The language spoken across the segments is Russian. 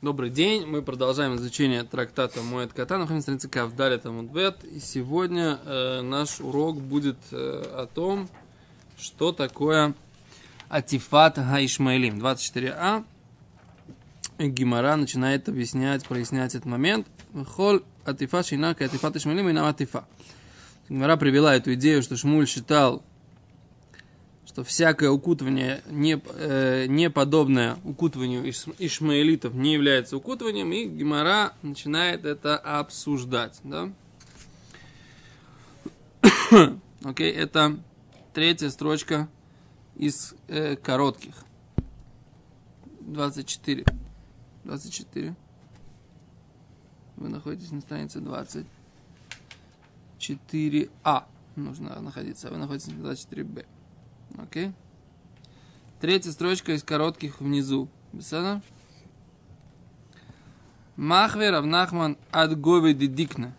Добрый день, мы продолжаем изучение трактата Моэт Ката, находимся на странице Кавдали Тамудбет, и сегодня э, наш урок будет э, о том, что такое Атифат Гаишмаилим, 24а. Гимара начинает объяснять, прояснять этот момент. Холь Атифа Шинака Атифат Ишмаилим и нам Атифа. Гимара привела эту идею, что Шмуль считал что всякое укутывание, не, э, не подобное укутыванию иш, ишмаэлитов, не является укутыванием, и Гимара начинает это обсуждать. Да? Окей, okay, это третья строчка из э, коротких. 24. 24. Вы находитесь на странице 24А. Нужно находиться. Вы находитесь на 24Б. Окей. Третья строчка из коротких внизу. Беседа. Махве Равнахман от Гови Дикна.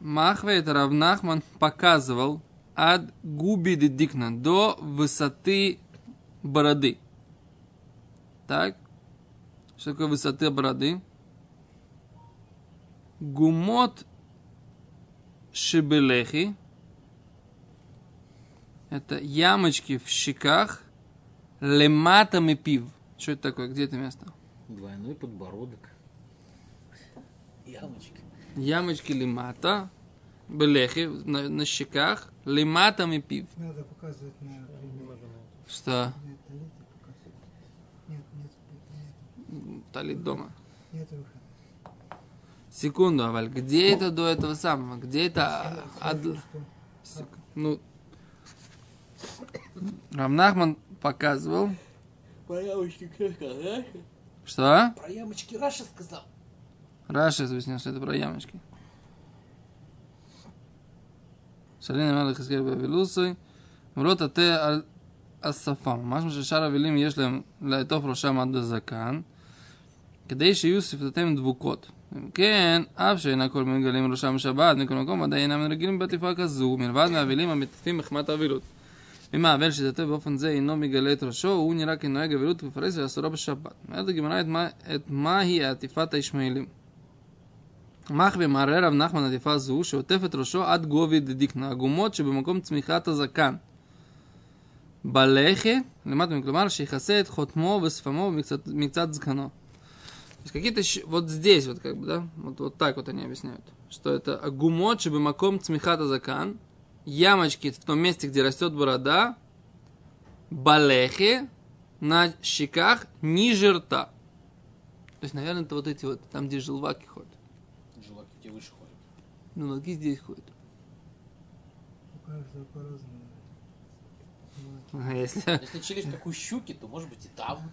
Махве это Равнахман показывал от Губи Дикна до высоты бороды. Так. Что такое высоты бороды? Гумот Шибелехи это ямочки в щеках, лематом и пив. Что это такое? Где это место? Двойной подбородок. Ямочки. Ямочки лимата, белехи на, на щеках, лиматом и пив. Надо показывать на Что? Нет. Нет, нет, нет, Талит дома. нет выхода. Секунду, Аваль, где это до этого самого? Где это? Сек- Ну, Рамнахман показывал. Про ямочки кто сказал? Что? Про ямочки Раша сказал. Раша объяснил, что это про ямочки. Шалина Мелах Искер Бавилусой. Мрот ате аль הספם, משמע ששאר המילים יש להם לעטוף ראשם עד הזקן, כדי שיהיו שפתותיהם דבוקות. אם כן, אף שאין הכל מגלים ראשם שבת, מכל מקום ודאי אינם רגילים בעטיפה כזו, מלבד מהאבלים המטיפים מחמת האבילות. אם האבל שתעטף באופן זה אינו מגלה את ראשו, הוא נראה כנוהג אבילות ופרס ואסורה בשבת. אומרת הגמרא את, מה, את מהי עטיפת הישמעאלים. מחווה מערער רב נחמן עטיפה זו, שעוטף את ראשו עד גובי דדיקנה, הגומות שבמקום צמיחת הזקן. בלחי, למטה כלומר, שיכסה את חותמו ושפמו ומקצת מקצת זקנו. То есть какие-то щ- вот здесь вот как бы, да, вот, вот так вот они объясняют, что это гумот, чтобы маком цмихата закан, ямочки в том месте, где растет борода, балехи на щеках ниже рта. То есть, наверное, это вот эти вот, там, где желваки ходят. Желаки тебе выше ходят. Ну, ноги здесь ходят. У каждого по-разному. А если... Если челюсть как у щуки, то может быть и там.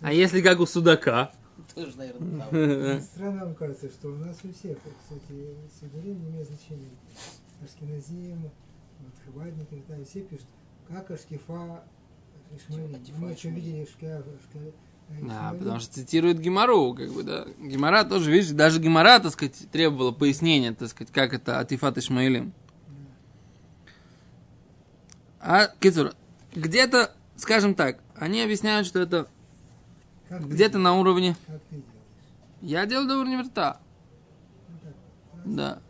А если как у судака? Тоже, наверное, там. Странно вам кажется, что у нас у всех, кстати, сидурим не имеет значения. Ашкеназим, вот хабадники, далее, все пишут, как Ашкифа Ишмаилим. Атифа Мы Ишмаилим. видели Ашка, Да, потому что цитирует Гимару, как бы, да. Гимара тоже, видишь, даже Гимара, так сказать, требовала пояснения, так сказать, как это Атифат Ишмаилим. А, Кицур, где-то, скажем так, они объясняют, что это где-то на уровне... Я делал до уровня рта. Да.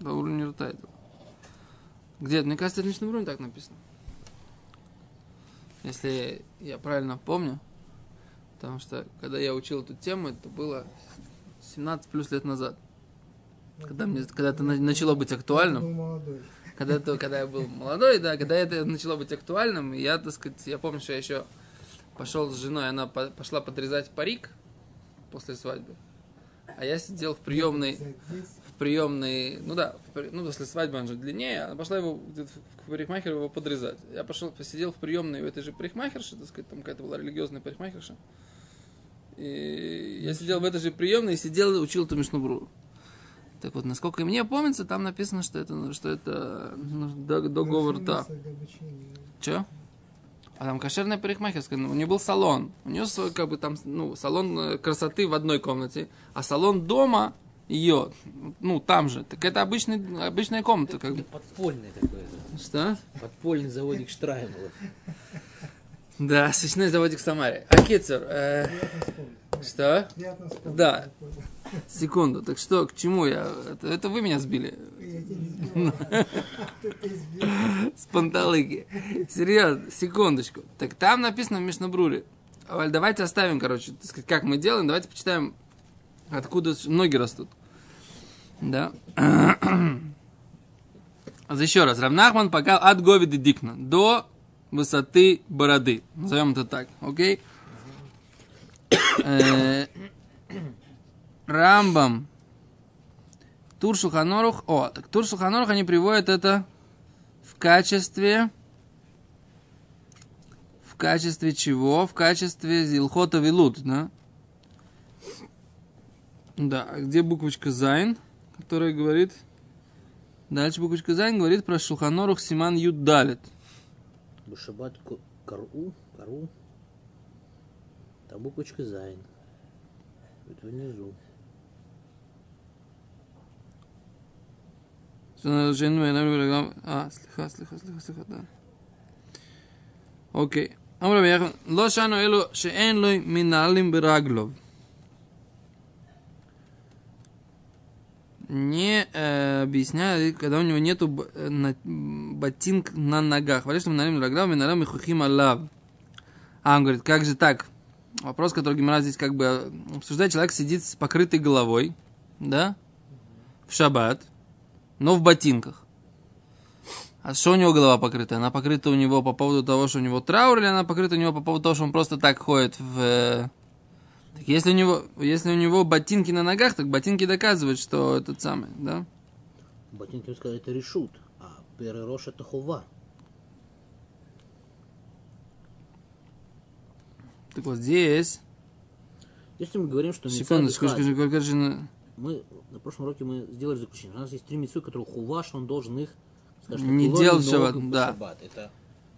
До уровня рта я делал. Где-то, мне кажется, это личном уровне так написано. Если я правильно помню. Потому что, когда я учил эту тему, это было 17 плюс лет назад. Когда, мне, когда это на- начало быть актуальным. Когда, это, когда я был молодой, да, когда это начало быть актуальным, я, так сказать, я помню, что я еще пошел с женой, она по- пошла подрезать парик после свадьбы. А я сидел в приемной, в приемной, ну да, в ну после свадьбы он же длиннее, она пошла его в парикмахеру его подрезать. Я пошел, посидел в приемной у этой же парикмахерши, так сказать, там какая-то была религиозная парикмахерша. И я сидел в этой же приемной и сидел и учил эту Мишнубру. Так вот, насколько мне помнится, там написано, что это, что это ну, до- договор рта. место для обучения. Че? А там кошерная парикмахерская, ну, у нее был салон. У нее свой, как бы там, ну, салон э, красоты в одной комнате, а салон дома ее, ну, там же. Так это обычный, обычная комната, как бы. Подпольный такой. Что? Подпольный заводик Штраймелов. Да, свечной заводик в Самаре. А Кицер, э, что? Да. Секунду, так что, к чему я? Это, это вы меня сбили Я тебя не с панталыки. Серьезно, секундочку. Так там написано в Мишнабруре. Давайте оставим, короче, как мы делаем, давайте почитаем, откуда ноги растут. Да. А Еще раз. Равнахман пока от Говиды Дикна до высоты бороды. Назовем это так, окей? Э, Рамбам. Тур Шуханорух. О, так Тур они приводят это в качестве... В качестве чего? В качестве Зилхота Вилут, да? Да, а где буквочка Зайн, которая говорит... Дальше буквочка Зайн говорит про Шуханорух Симан Юд Далит. Башабат к- Кару, Кару. Там буквочка Зайн. Это внизу. שאין בעיניו ולגמרי... אה, סליחה, סליחה, סליחה, סליחה, די. אוקיי. אמרו רבי יחד, לא שנו אלו שאין לו מנהלים ברגלוב. Не э, объясняет, когда у него нету б- э, на- м, ботинок на ногах. Валишь, что мы налим раграв, мы налим и хухим алав. А он говорит, как же так? Вопрос, который Гимара здесь как бы э, обсуждает. Человек сидит с покрытой головой, да, в шаббат, но в ботинках. А что у него голова покрыта? Она покрыта у него по поводу того, что у него траур, или она покрыта у него по поводу того, что он просто так ходит в... э, Так если у него, если у него ботинки на ногах, так ботинки доказывают, что этот самый, да? Ботинки сказали, это решут, а перерош это хова. Так вот здесь... Если мы говорим, что Мицад скажи, скажи, скажи, мы на прошлом уроке мы сделали заключение. У нас есть три митцвы, которые хува, что он должен их, скажем Не так, делать в много шаббат, в да. шаббат. Это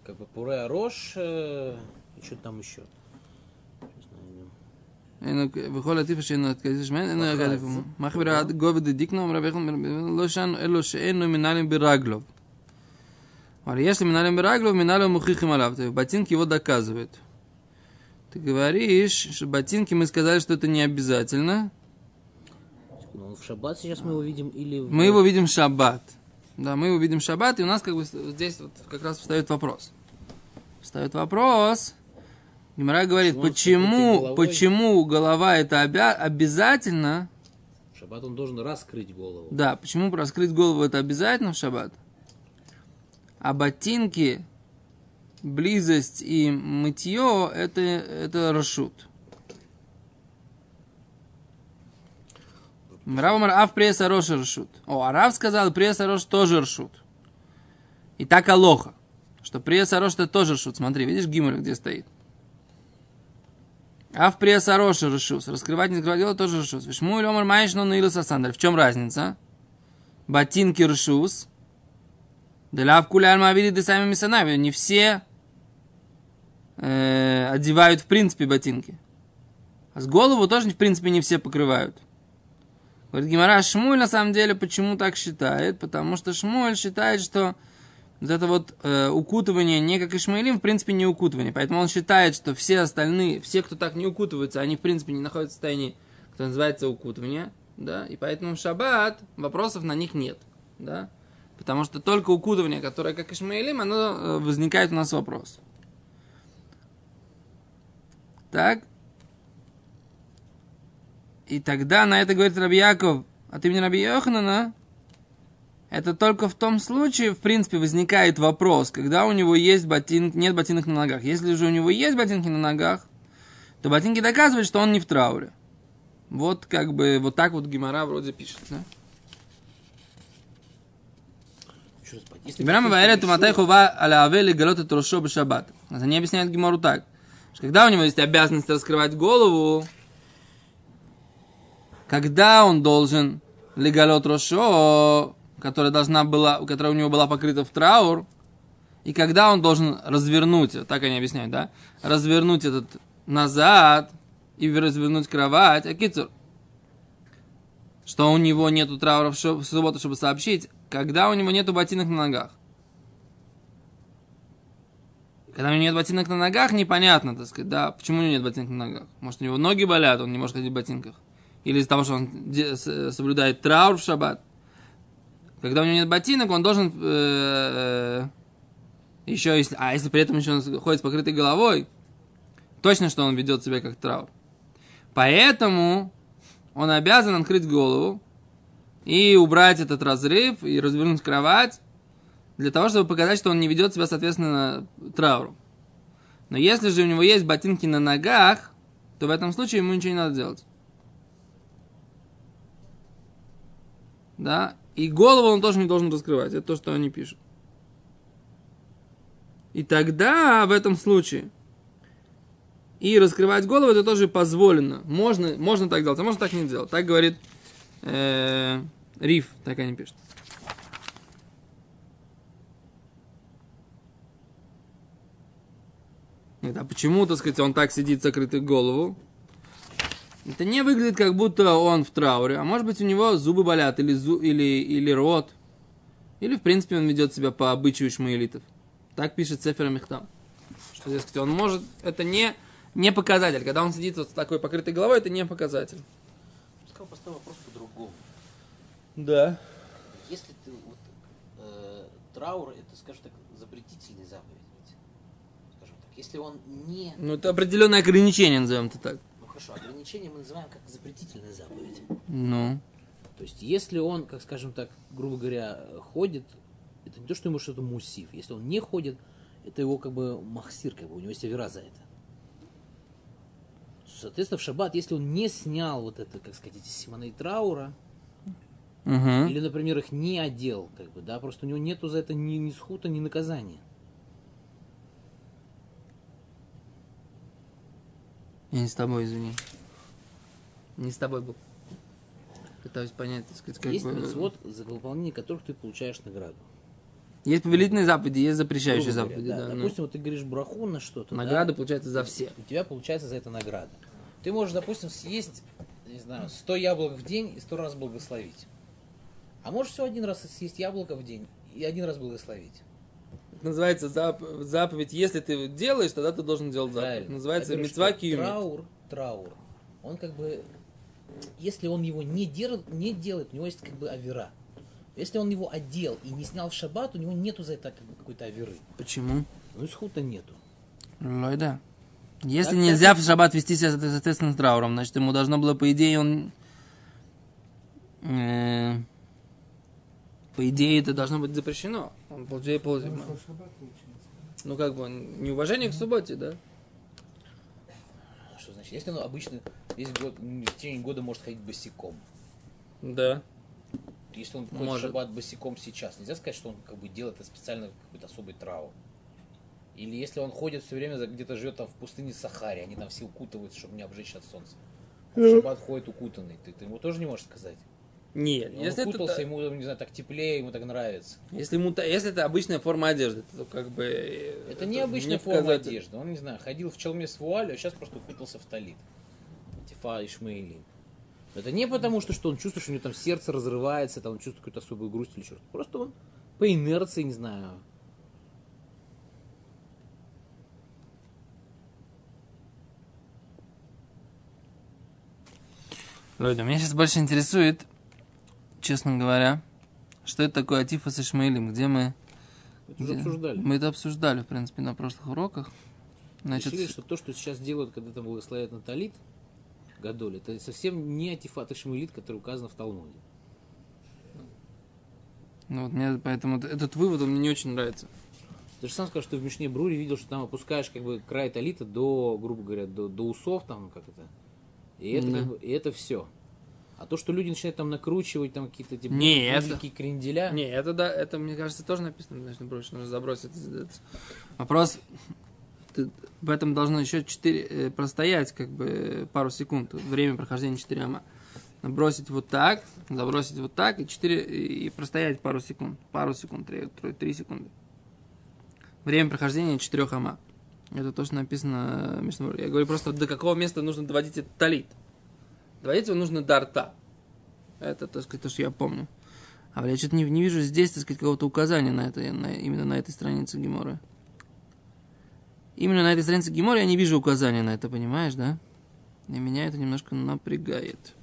как бы пуре рош, э, и что там еще. Сейчас найдем. אין וכל עטיפה שאין לו התקדש שמן, אין לו מחץ. הגעת מה חברה עד גובה דדיקנו, אמרה בכלל, לא שאנו אלו שאין לו מנהלים ברגלוב. אבל יש לי מנהלים ברגלוב, миналим мухихим алав. То есть ботинки его доказывают. Ты говоришь, что ботинки мы сказали, что это не обязательно. ну, он в шаббат сейчас мы его видим или в... Мы его видим в шаббат. Да, мы его видим в шаббат, и у нас как бы здесь вот как раз встает вопрос. Встает вопрос. Гимара говорит, с почему, почему голова это обя- обязательно, В шаббат он должен раскрыть голову. Да, почему раскрыть голову это обязательно в шаббат? А ботинки, близость и мытье это, это рашут. Рав Амар, а в пресса роша рашут. О, а сказал, пресса рош тоже рашут. И так алоха, что пресса рош это тоже рашут. Смотри, видишь гиммель, где стоит? А в пресса роша решус. Раскрывать, не закрывать дело тоже решус. Вишму или омар маешь, но наилус асандаль. В чем разница? Ботинки решус. Деляв кулян мавиди де сами мисанави. Не все э, одевают в принципе ботинки. А с голову тоже в принципе не все покрывают. Говорит Гимара, Шмуль на самом деле почему так считает? Потому что Шмуль считает, что вот это вот э, укутывание не как Ишмаилим, в принципе, не укутывание. Поэтому он считает, что все остальные, все, кто так не укутываются, они, в принципе, не находятся в состоянии, что называется, укутывание. Да? И поэтому в шаббат вопросов на них нет. Да? Потому что только укутывание, которое как Ишмаилим, оно э, возникает у нас вопрос. Так? И тогда на это говорит Раби Яков, от имени Раби Йоханана, это только в том случае, в принципе, возникает вопрос, когда у него есть ботинки, нет ботинок на ногах. Если же у него есть ботинки на ногах, то ботинки доказывают, что он не в трауре. Вот как бы, вот так вот Гимара вроде пишет, да? Гимара говорит, Матай хува аля авели галот это рошо бешаббат. Это не объясняет Гимару так. Что когда у него есть обязанность раскрывать голову, когда он должен легалот рошо, которая должна была, которая у него была покрыта в траур, и когда он должен развернуть, так они объясняют, да, развернуть этот назад и развернуть кровать, а кицур, что у него нету траура в, шо- в субботу, чтобы сообщить, когда у него нету ботинок на ногах. Когда у него нет ботинок на ногах, непонятно, так сказать, да, почему у него нет ботинок на ногах. Может, у него ноги болят, он не может ходить в ботинках. Или из-за того, что он соблюдает траур в шаббат. Когда у него нет ботинок, он должен э, еще, если, а если при этом еще он ходит с покрытой головой, точно, что он ведет себя как траур. Поэтому он обязан открыть голову и убрать этот разрыв и развернуть кровать для того, чтобы показать, что он не ведет себя, соответственно, трауру. Но если же у него есть ботинки на ногах, то в этом случае ему ничего не надо делать. Да? И голову он тоже не должен раскрывать. Это то, что они пишут. И тогда, в этом случае, и раскрывать голову, это тоже позволено. Можно, можно так делать, а можно так не делать. Так говорит э, Риф, так они пишут. Нет, а почему, так сказать, он так сидит, закрытый голову? Это не выглядит, как будто он в трауре. А может быть, у него зубы болят, или, зу, или, или рот. Или, в принципе, он ведет себя по обычаю шмаэлитов. Так пишет Сефер Мехтам. Что, дескать, он может... Это не, не показатель. Когда он сидит вот с такой покрытой головой, это не показатель. Пускай поставил вопрос по-другому. Да. Если ты вот э, траур, это, скажем так, запретительный заповедь. ведь. Скажем так, если он не, Ну, это определенное ограничение, назовем это так. Хорошо, ограничение мы называем как запретительная заповедь. Ну. То есть, если он, как скажем так, грубо говоря, ходит, это не то, что ему что-то мусив. Если он не ходит, это его как бы махсир, как бы у него есть авера за это. Соответственно, в шаббат, если он не снял вот это, как сказать, эти симоны траура, Угу. или, например, их не одел, как бы, да, просто у него нету за это ни, ни схута, ни наказания. Я не с тобой, извини. Не с тобой был. Пытаюсь понять, так сказать, как есть бы... митцвот, за выполнение которых ты получаешь награду. Есть повелительные заповеди, есть запрещающие говоря, заповеди, да. ну. Допустим, вот ты говоришь браху на что-то. да, Награда получается за все. у тебя получается за это награда. Ты можешь, допустим, съесть, не знаю, 100 яблок в день и 100 раз благословить. А можешь все один раз съесть яблоко в день и один раз благословить. Это называется зап- заповедь. Если ты делаешь, тогда ты должен делать заповедь. Правильно. Называется мецва. Траур, траур. Он как бы, если он его не, дер- не делает, у него есть как бы авера. Если он его одел и не снял в шаббат, у него нету за это как бы какой-то аверы. Почему? Ну, исхута нету. Лойда. Если Так, нельзя в шаббат вести себя, соответственно, с трауром, значит, ему должно было, по идее, он... э, по идее, это должно быть запрещено. Он, по идее, пол- Потому что шаббат получается. Ну, как бы, неуважение к субботе, да? Что значит? Если он обычно весь год, в течение года может ходить босиком. Да. Если он ходит Может. шаббат босиком сейчас, нельзя сказать, что он как бы делает это специально какой-то особый траур. Или если он ходит все время, где-то живет там в пустыне Сахаре, они там все укутываются, чтобы не обжечь от солнца. А в шаббат ходит укутанный. Ты, ты ему тоже не можешь сказать. Нет, Он если это, укутался, та- ему, не знаю, так теплее, ему так нравится. если, ему, если это обычная форма одежды, то как бы... э, Это, необычная форма показатель. одежды. Он, не знаю, ходил в челме с вуалью, а сейчас просто укутался в талит. Тифа Ишмаилин. Это не потому, что, что он чувствует, что у него там сердце разрывается, там он чувствует какую-то особую грусть или что-то. Просто он по инерции, не знаю. Люди, меня сейчас больше интересует, честно говоря, что это такое Атифа с Ишмаилем, где мы... Это где- обсуждали. Мы это обсуждали, в принципе, на прошлых уроках. Значит, Решили, что то, что сейчас делают, когда там благословляют на талит, Гадоль, это совсем не Атифат Ишмаилит, который указан в Талмуде. ну вот мне поэтому этот вывод он мне не очень нравится. Ты же сам скажешь, что в Мишне Брури видел, что там опускаешь как бы край талита до, грубо говоря, до, до усов, там как это. И это, Да. как бы, и это все. А то, что люди начинают там накручивать там какие-то типа Не, это- кренделя. Не, это да, это, мне кажется, тоже написано, значит, бросить, нужно забросить. Вопрос, ты- в этом должно еще 4, простоять, как бы, пару секунд, время прохождения 4 ама. Бросить вот так, забросить вот так, и 4, и простоять пару секунд, пару секунд, 3, секунды. Время прохождения 4 ама. Это то, что написано Брури. Я говорю просто, до какого места нужно доводить этот талит. Доводить его нужно до рта. Это, так сказать, то, что я помню. А я что-то не, не вижу здесь, так сказать, какого-то указания на это, на- именно на этой странице Гемора. Именно на этой странице Гимора я не вижу указания на это, понимаешь, да? И меня это немножко напрягает.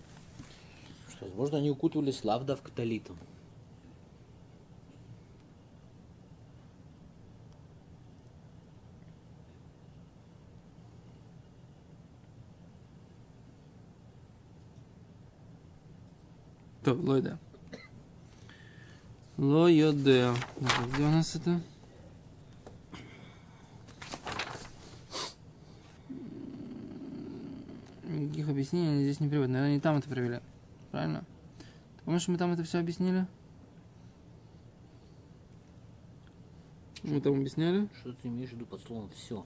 Что, возможно, они укутывались лавдав католитом. טוב, לא יודע. לא יודע. Где у нас это? Никаких объяснений они здесь не приводят. Наверное, они там это привели. Правильно? Ты помнишь, мы там это все объяснили? Мы там объясняли? Что ты имеешь в виду под словом все?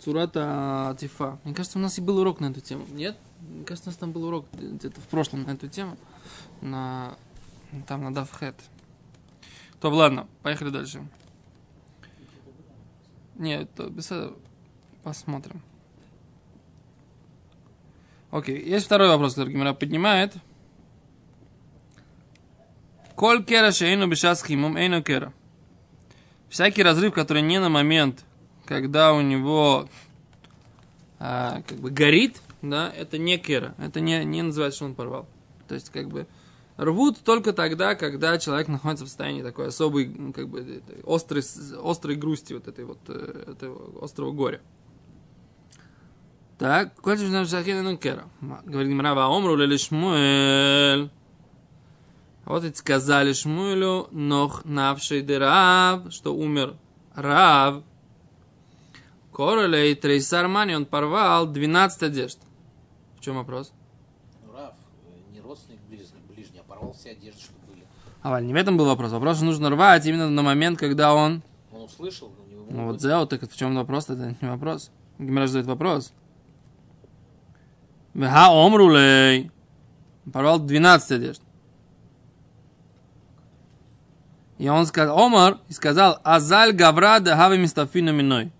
Цурата Атифа. Мне кажется, у нас и был урок на эту тему. Нет? Мне кажется, у нас там был урок где-то в прошлом на эту тему. На... Там на Давхет. То ладно, поехали дальше. Нет, то без этого посмотрим. Окей, есть второй вопрос, который Гимара поднимает. Коль кера шейну бешас химум эйну кера. Всякий разрыв, который не на момент, когда у него а, как бы горит, да, это не кера. Это не, не называется, что он порвал. То есть, как бы, рвут только тогда, когда человек находится в состоянии такой особой, как бы, этой острой, острой грусти, вот этой вот, э, этого острого горя. Так, кольче шахин ну кера. Говорит Гимрава, омру лели Шмуэль. Вот ведь сказали Шмуэлю, нох навший дырав, что умер Рав. Королей Трейсармани, он порвал 12 одежд. В чем вопрос? Ну, Раф, э, не родственник ближний, ближний, а порвал все одежды, что были. А, Валь, не в этом был вопрос. Вопрос, что нужно рвать именно на момент, когда он... Он услышал, у него Ну вот Зео, так в чем вопрос? Это не вопрос. Гимера задает вопрос. Ха омрулей. Порвал 12 одежд. И он сказал, Омар, и сказал, Азаль Гаврада Хави Мистафина Миной.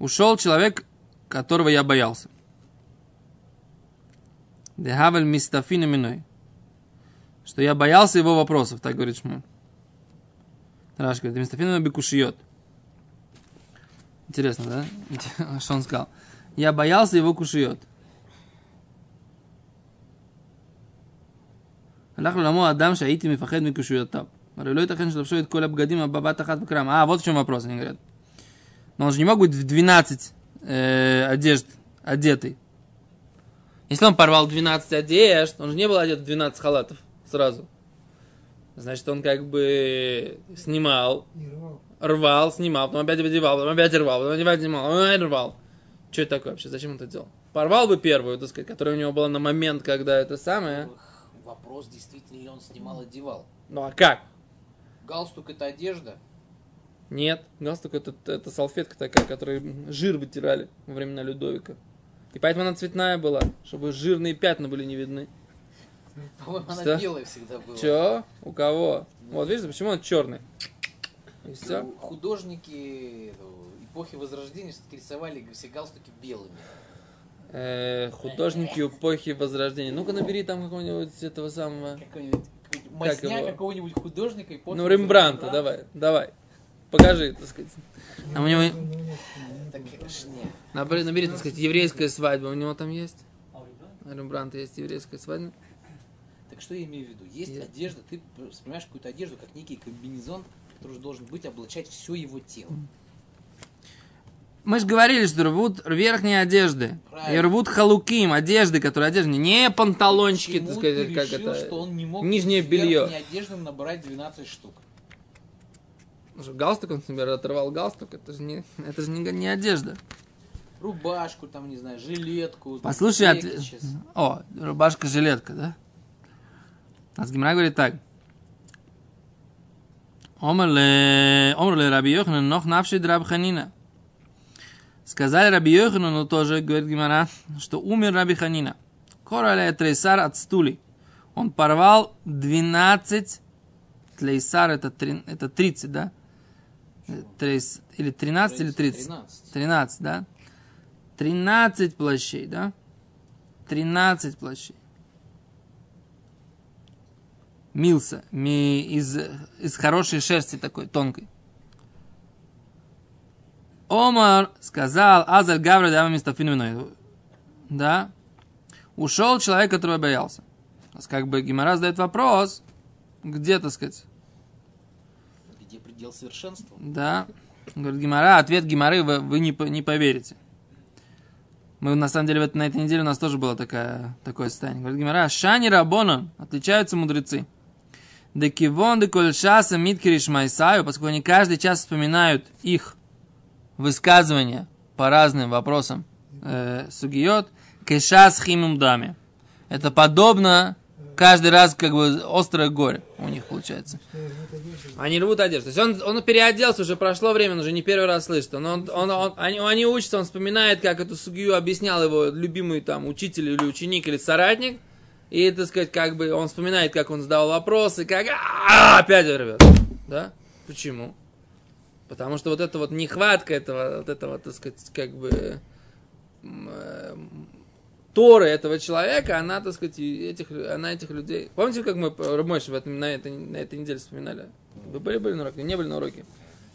Ушел человек, которого я боялся. Дехавель Мистафина Миной. Что я боялся его вопросов, так говорит Шмуль. Раш говорит, Мистафина Бекушиот. Интересно, да? Что он сказал? Я боялся его кушиот. הלך לעולמו אדם שהייתי מפחד מקושיותיו. הרי לא ייתכן שלבשו את כל הבגדים בבת אחת בקרם. А, вот в чем вопрос, они говорят. Но он же не мог быть в 12 э, одежд одетый. Если он порвал 12 одежд, он же не был одет в 12 халатов сразу. Значит, он как бы снимал, И рвал. рвал, снимал, потом опять одевал, потом опять рвал, потом опять снимал, потом опять рвал. Что это такое вообще? Зачем он это делал? Порвал бы первую, так сказать, которая у него была на момент, когда это самое. Вопрос, действительно ли он снимал, одевал. Ну а как? Галстук это одежда. Нет, галстук это, это салфетка такая, которой жир вытирали во времена Людовика. И поэтому она цветная была, чтобы жирные пятна были не видны. По-моему, она Что? белая всегда была. Че? У кого? Вот видишь, почему он черный? И все. Ну, Художники э, эпохи Возрождения все-таки рисовали все галстуки белыми. Э, художники эпохи Возрождения. Ну-ка набери там какого-нибудь этого самого. Какой-нибудь какой-нибудь масня какого-нибудь художника эпохи Ну, Рембранта, давай, давай. Покажи, так сказать. А у него, набери, набери, так сказать, еврейская свадьба. У него там есть? У Рембранта есть еврейская свадьба. Так что я имею в виду? Есть Я- одежда, ты воспринимаешь какую-то одежду как некий комбинезон, который должен быть облачать все его тело. Мы же говорили, что рвут верхние одежды. И Правильно. рвут халуким, одежды, которые одежды. Не панталончики, Почему так сказать, ты как решил, это. что он не мог нижнее белье. одежды набрать 12 штук? Что, Галстук, он, например, оторвал галстук, это же не, это же не, не одежда. Рубашку, там, не знаю, жилетку. Послушай, от... о, рубашка-жилетка, да? Нас Гимра говорит так. Омрле, омрле Раби Йоханан, нох навший драб Ханина. Сказали Раби Йоханану тоже, говорит Гимара, что умер Раби Ханина. Короле трейсар от стули. Он порвал 12 тлейсар, это, три- это 30, да? Э, Трейс, или 13, или 30? 13. 13, да? 13 плащей, да? 13 плащей. Милса, ми, из, из хорошей шерсти такой, тонкой. Омар сказал, Азаль Гавра Дама Мистафину Да? Ушел человек, который боялся. Как бы Гимара задает вопрос, где, так сказать, Предел совершенства? да, говорит Гимара, ответ Гимары вы, вы не, не поверите. Мы, на самом деле, на этой неделе у нас тоже было такая, такое состояние. Говорит Гимара, Шани Рабона, отличаются мудрецы. Декивон де кольшаса миткириш майсаю, поскольку они каждый час вспоминают их высказывания по разным вопросам э, сугиот, кешас химум даме. Это подобно каждый раз как бы острое горе у них получается. Они рвут одежду. То есть он, он переоделся, уже прошло время, он уже не первый раз слышит. Он, он, он- он- они, они учатся, он вспоминает, как эту сугию объяснял его любимый там учитель или ученик или соратник. И, так сказать, как бы он вспоминает, как он задавал вопросы, как «А, опять рвет. Да? Почему? Потому что вот эта вот нехватка этого, вот этого, так сказать, как бы э, Торы этого человека, она, так сказать, этих, она этих людей... Помните, как мы Рабмойш в этом, на, этой, на этой неделе вспоминали? Вы были, были на уроке? Не были на уроке?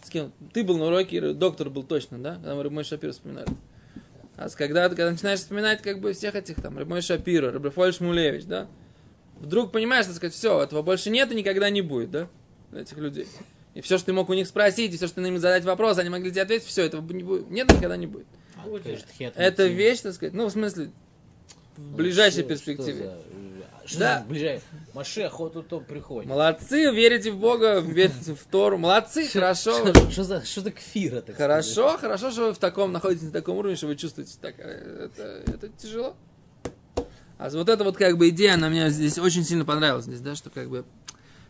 С кем? Ты был на уроке, доктор был точно, да? Когда мы Рабмой Шапир вспоминали. А с- когда, когда начинаешь вспоминать как бы всех этих там, Рабмой Шапира, Рабрафоль Шмулевич, да? Вдруг понимаешь, так сказать, все, этого больше нет и никогда не будет, да? Этих людей. И все, что ты мог у них спросить, и все, что ты им задать вопрос, они могли тебе ответить, все, этого не будет. Нет, никогда не будет. А, Это вещь, так сказать, ну, в смысле, в ближайшей что- перспективе. Что за, что Да. за ближайшей? Машех вот то приходит. Молодцы, верите в Бога, верите в Тору. Молодцы, хорошо. Что, за, что за кфира, так сказать? Хорошо, хорошо, что вы в таком находитесь на таком уровне, что вы чувствуете так. э, Это, это тяжело. А вот эта вот как бы идея, она мне здесь очень сильно понравилась. Здесь, да, что как бы...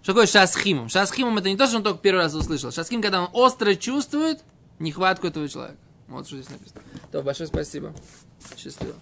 Что такое шасхимом? Шасхимом это не то, что он только первый раз услышал. Шасхим, когда он остро чувствует нехватку этого человека. Вот что здесь написано. То, большое спасибо. Счастливо.